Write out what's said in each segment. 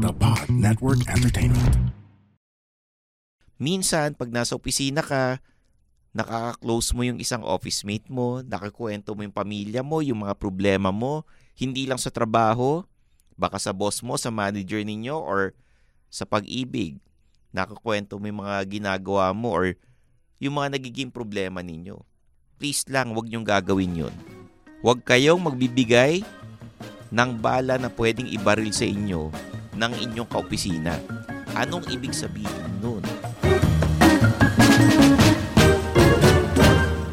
The Pod Network Entertainment. Minsan, pag nasa opisina ka, nakaka-close mo yung isang office mate mo, nakakwento mo yung pamilya mo, yung mga problema mo, hindi lang sa trabaho, baka sa boss mo, sa manager ninyo, or sa pag-ibig. Nakakwento mo yung mga ginagawa mo or yung mga nagiging problema ninyo. Please lang, wag niyong gagawin yun. Huwag kayong magbibigay ng bala na pwedeng ibaril sa inyo ng inyong kaopisina. Anong ibig sabihin nun?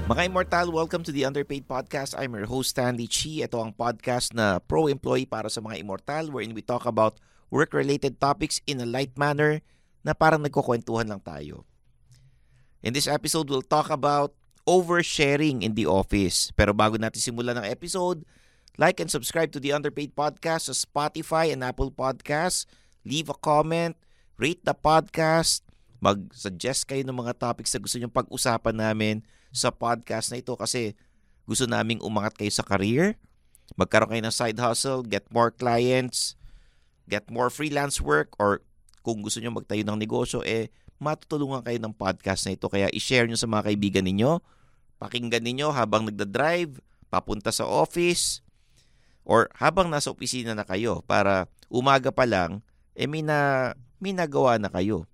Mga Immortal, welcome to the Underpaid Podcast. I'm your host, Stanley Chi. Ito ang podcast na pro-employee para sa mga Immortal wherein we talk about work-related topics in a light manner na parang nagkukwentuhan lang tayo. In this episode, we'll talk about oversharing in the office. Pero bago natin simulan ng episode, like and subscribe to the Underpaid Podcast sa Spotify and Apple Podcasts. Leave a comment, rate the podcast, mag-suggest kayo ng mga topics na gusto nyong pag-usapan namin sa podcast na ito kasi gusto naming umangat kayo sa career, magkaroon kayo ng side hustle, get more clients, get more freelance work, or kung gusto nyo magtayo ng negosyo, eh matutulungan kayo ng podcast na ito. Kaya i-share nyo sa mga kaibigan ninyo, pakinggan ninyo habang nagda-drive, papunta sa office, or habang nasa opisina na kayo para umaga pa lang, eh may, na, may nagawa na kayo.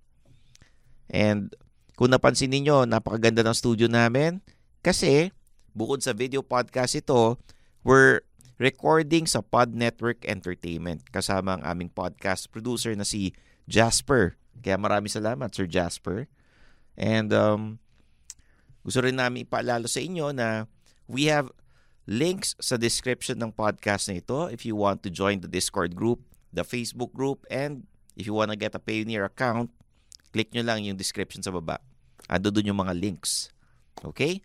And kung napansin ninyo, napakaganda ng studio namin kasi bukod sa video podcast ito, we're recording sa Pod Network Entertainment kasama ang aming podcast producer na si Jasper. Kaya maraming salamat, Sir Jasper. And um, gusto rin namin ipaalala sa inyo na we have links sa description ng podcast na ito if you want to join the Discord group, the Facebook group, and if you want to get a Payoneer account, click nyo lang yung description sa baba. Ando doon yung mga links. Okay?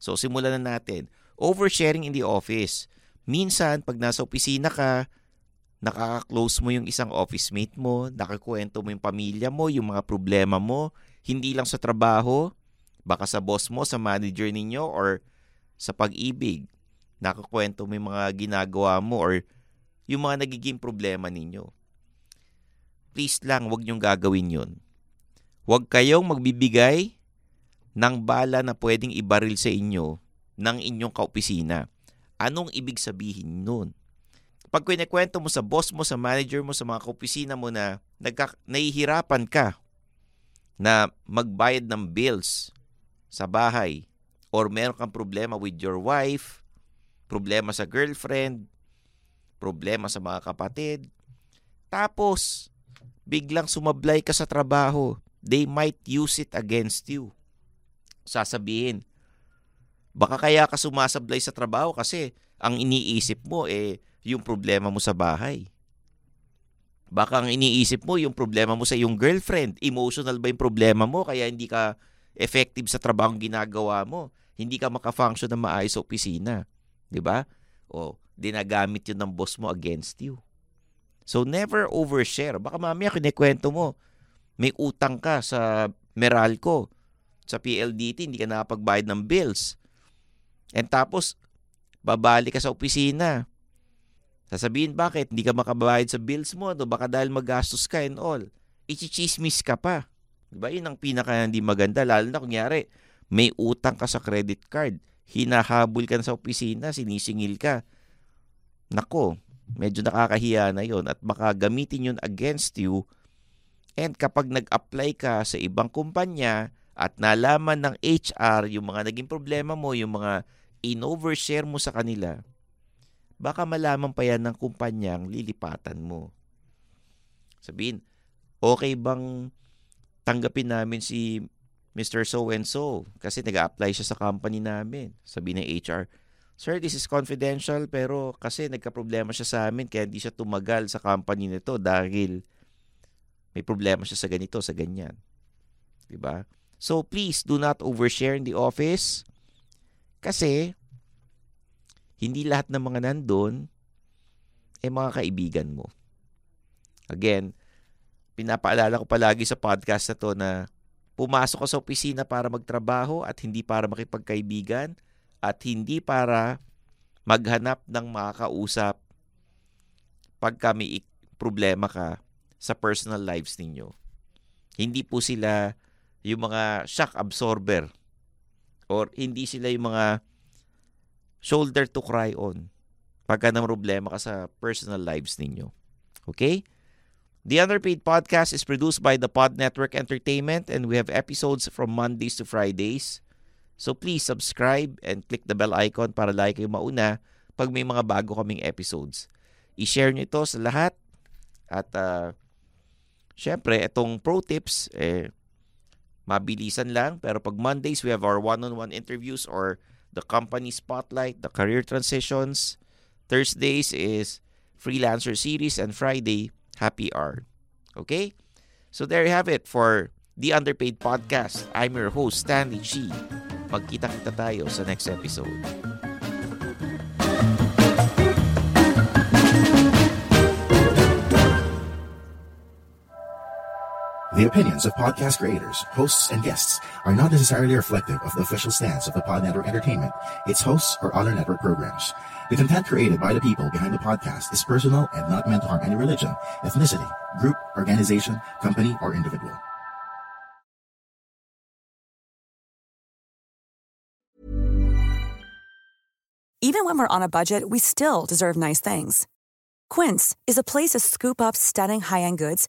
So, simulan na natin. Oversharing in the office. Minsan, pag nasa opisina ka, nakaka-close mo yung isang office mate mo, nakakwento mo yung pamilya mo, yung mga problema mo, hindi lang sa trabaho, baka sa boss mo, sa manager ninyo, or sa pag-ibig. Nakakwento mo yung mga ginagawa mo or yung mga nagiging problema ninyo. Please lang, wag niyong gagawin yun. Huwag kayong magbibigay ng bala na pwedeng ibaril sa inyo ng inyong kaopisina. Anong ibig sabihin nun? Pag kinikwento mo sa boss mo, sa manager mo, sa mga kaopisina mo na nagka, nahihirapan ka na magbayad ng bills sa bahay or meron kang problema with your wife, problema sa girlfriend, problema sa mga kapatid, tapos biglang sumablay ka sa trabaho, they might use it against you sasabihin. Baka kaya ka sumasablay sa trabaho kasi ang iniisip mo eh yung problema mo sa bahay. Baka ang iniisip mo yung problema mo sa iyong girlfriend. Emotional ba yung problema mo kaya hindi ka effective sa trabaho ginagawa mo? Hindi ka maka-function na maayos sa opisina. 'Di ba? O, dinagamit yun ng boss mo against you. So never overshare. Baka mamaya kinikwento mo, may utang ka sa Meralco, sa PLDT, hindi ka nakapagbayad ng bills. And tapos, babalik ka sa opisina. Sasabihin, bakit? Hindi ka makabayad sa bills mo. No? Baka dahil magastos ka and all. Ichichismis ka pa. Diba? Yun ang pinaka hindi maganda. Lalo na kunyari, may utang ka sa credit card. Hinahabol ka na sa opisina, sinisingil ka. Nako, medyo nakakahiya na yon at baka gamitin yun against you. And kapag nag-apply ka sa ibang kumpanya at nalaman ng HR yung mga naging problema mo, yung mga in-overshare mo sa kanila, baka malaman pa yan ng kumpanyang lilipatan mo. Sabihin, okay bang tanggapin namin si Mr. So-and-so kasi nag-apply siya sa company namin. Sabi ng HR, Sir, this is confidential pero kasi nagka-problema siya sa amin kaya hindi siya tumagal sa company nito dahil may problema siya sa ganito, sa ganyan. 'Di ba? So please do not overshare in the office kasi hindi lahat ng mga nandun ay mga kaibigan mo. Again, pinapaalala ko palagi sa podcast na to na pumasok ka sa opisina para magtrabaho at hindi para makipagkaibigan at hindi para maghanap ng makakausap pagka may problema ka sa personal lives ninyo. Hindi po sila yung mga shock absorber or hindi sila yung mga shoulder to cry on pagka na problema ka sa personal lives ninyo. Okay? The Underpaid Podcast is produced by the Pod Network Entertainment and we have episodes from Mondays to Fridays. So please subscribe and click the bell icon para like kayo mauna pag may mga bago kaming episodes. I-share nyo ito sa lahat. At uh, syempre, itong pro tips, eh, mabilisan lang. Pero pag Mondays, we have our one-on-one interviews or the company spotlight, the career transitions. Thursdays is freelancer series and Friday, happy hour. Okay? So there you have it for the Underpaid Podcast. I'm your host, Stanley Chi. Magkita-kita tayo sa next episode. The opinions of podcast creators, hosts, and guests are not necessarily reflective of the official stance of the Pod Network Entertainment, its hosts, or other network programs. The content created by the people behind the podcast is personal and not meant to harm any religion, ethnicity, group, organization, company, or individual. Even when we're on a budget, we still deserve nice things. Quince is a place to scoop up stunning high end goods